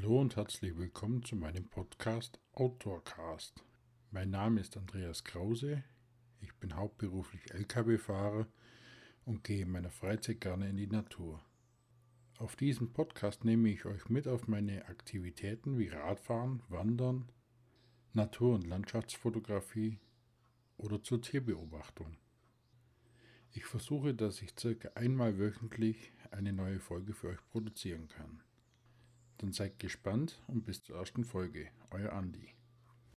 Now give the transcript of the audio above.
Hallo und herzlich willkommen zu meinem Podcast Outdoorcast. Mein Name ist Andreas Krause, ich bin hauptberuflich Lkw-Fahrer und gehe in meiner Freizeit gerne in die Natur. Auf diesem Podcast nehme ich euch mit auf meine Aktivitäten wie Radfahren, Wandern, Natur- und Landschaftsfotografie oder zur Tierbeobachtung. Ich versuche, dass ich circa einmal wöchentlich eine neue Folge für euch produzieren kann. Dann seid gespannt und bis zur ersten Folge. Euer Andi.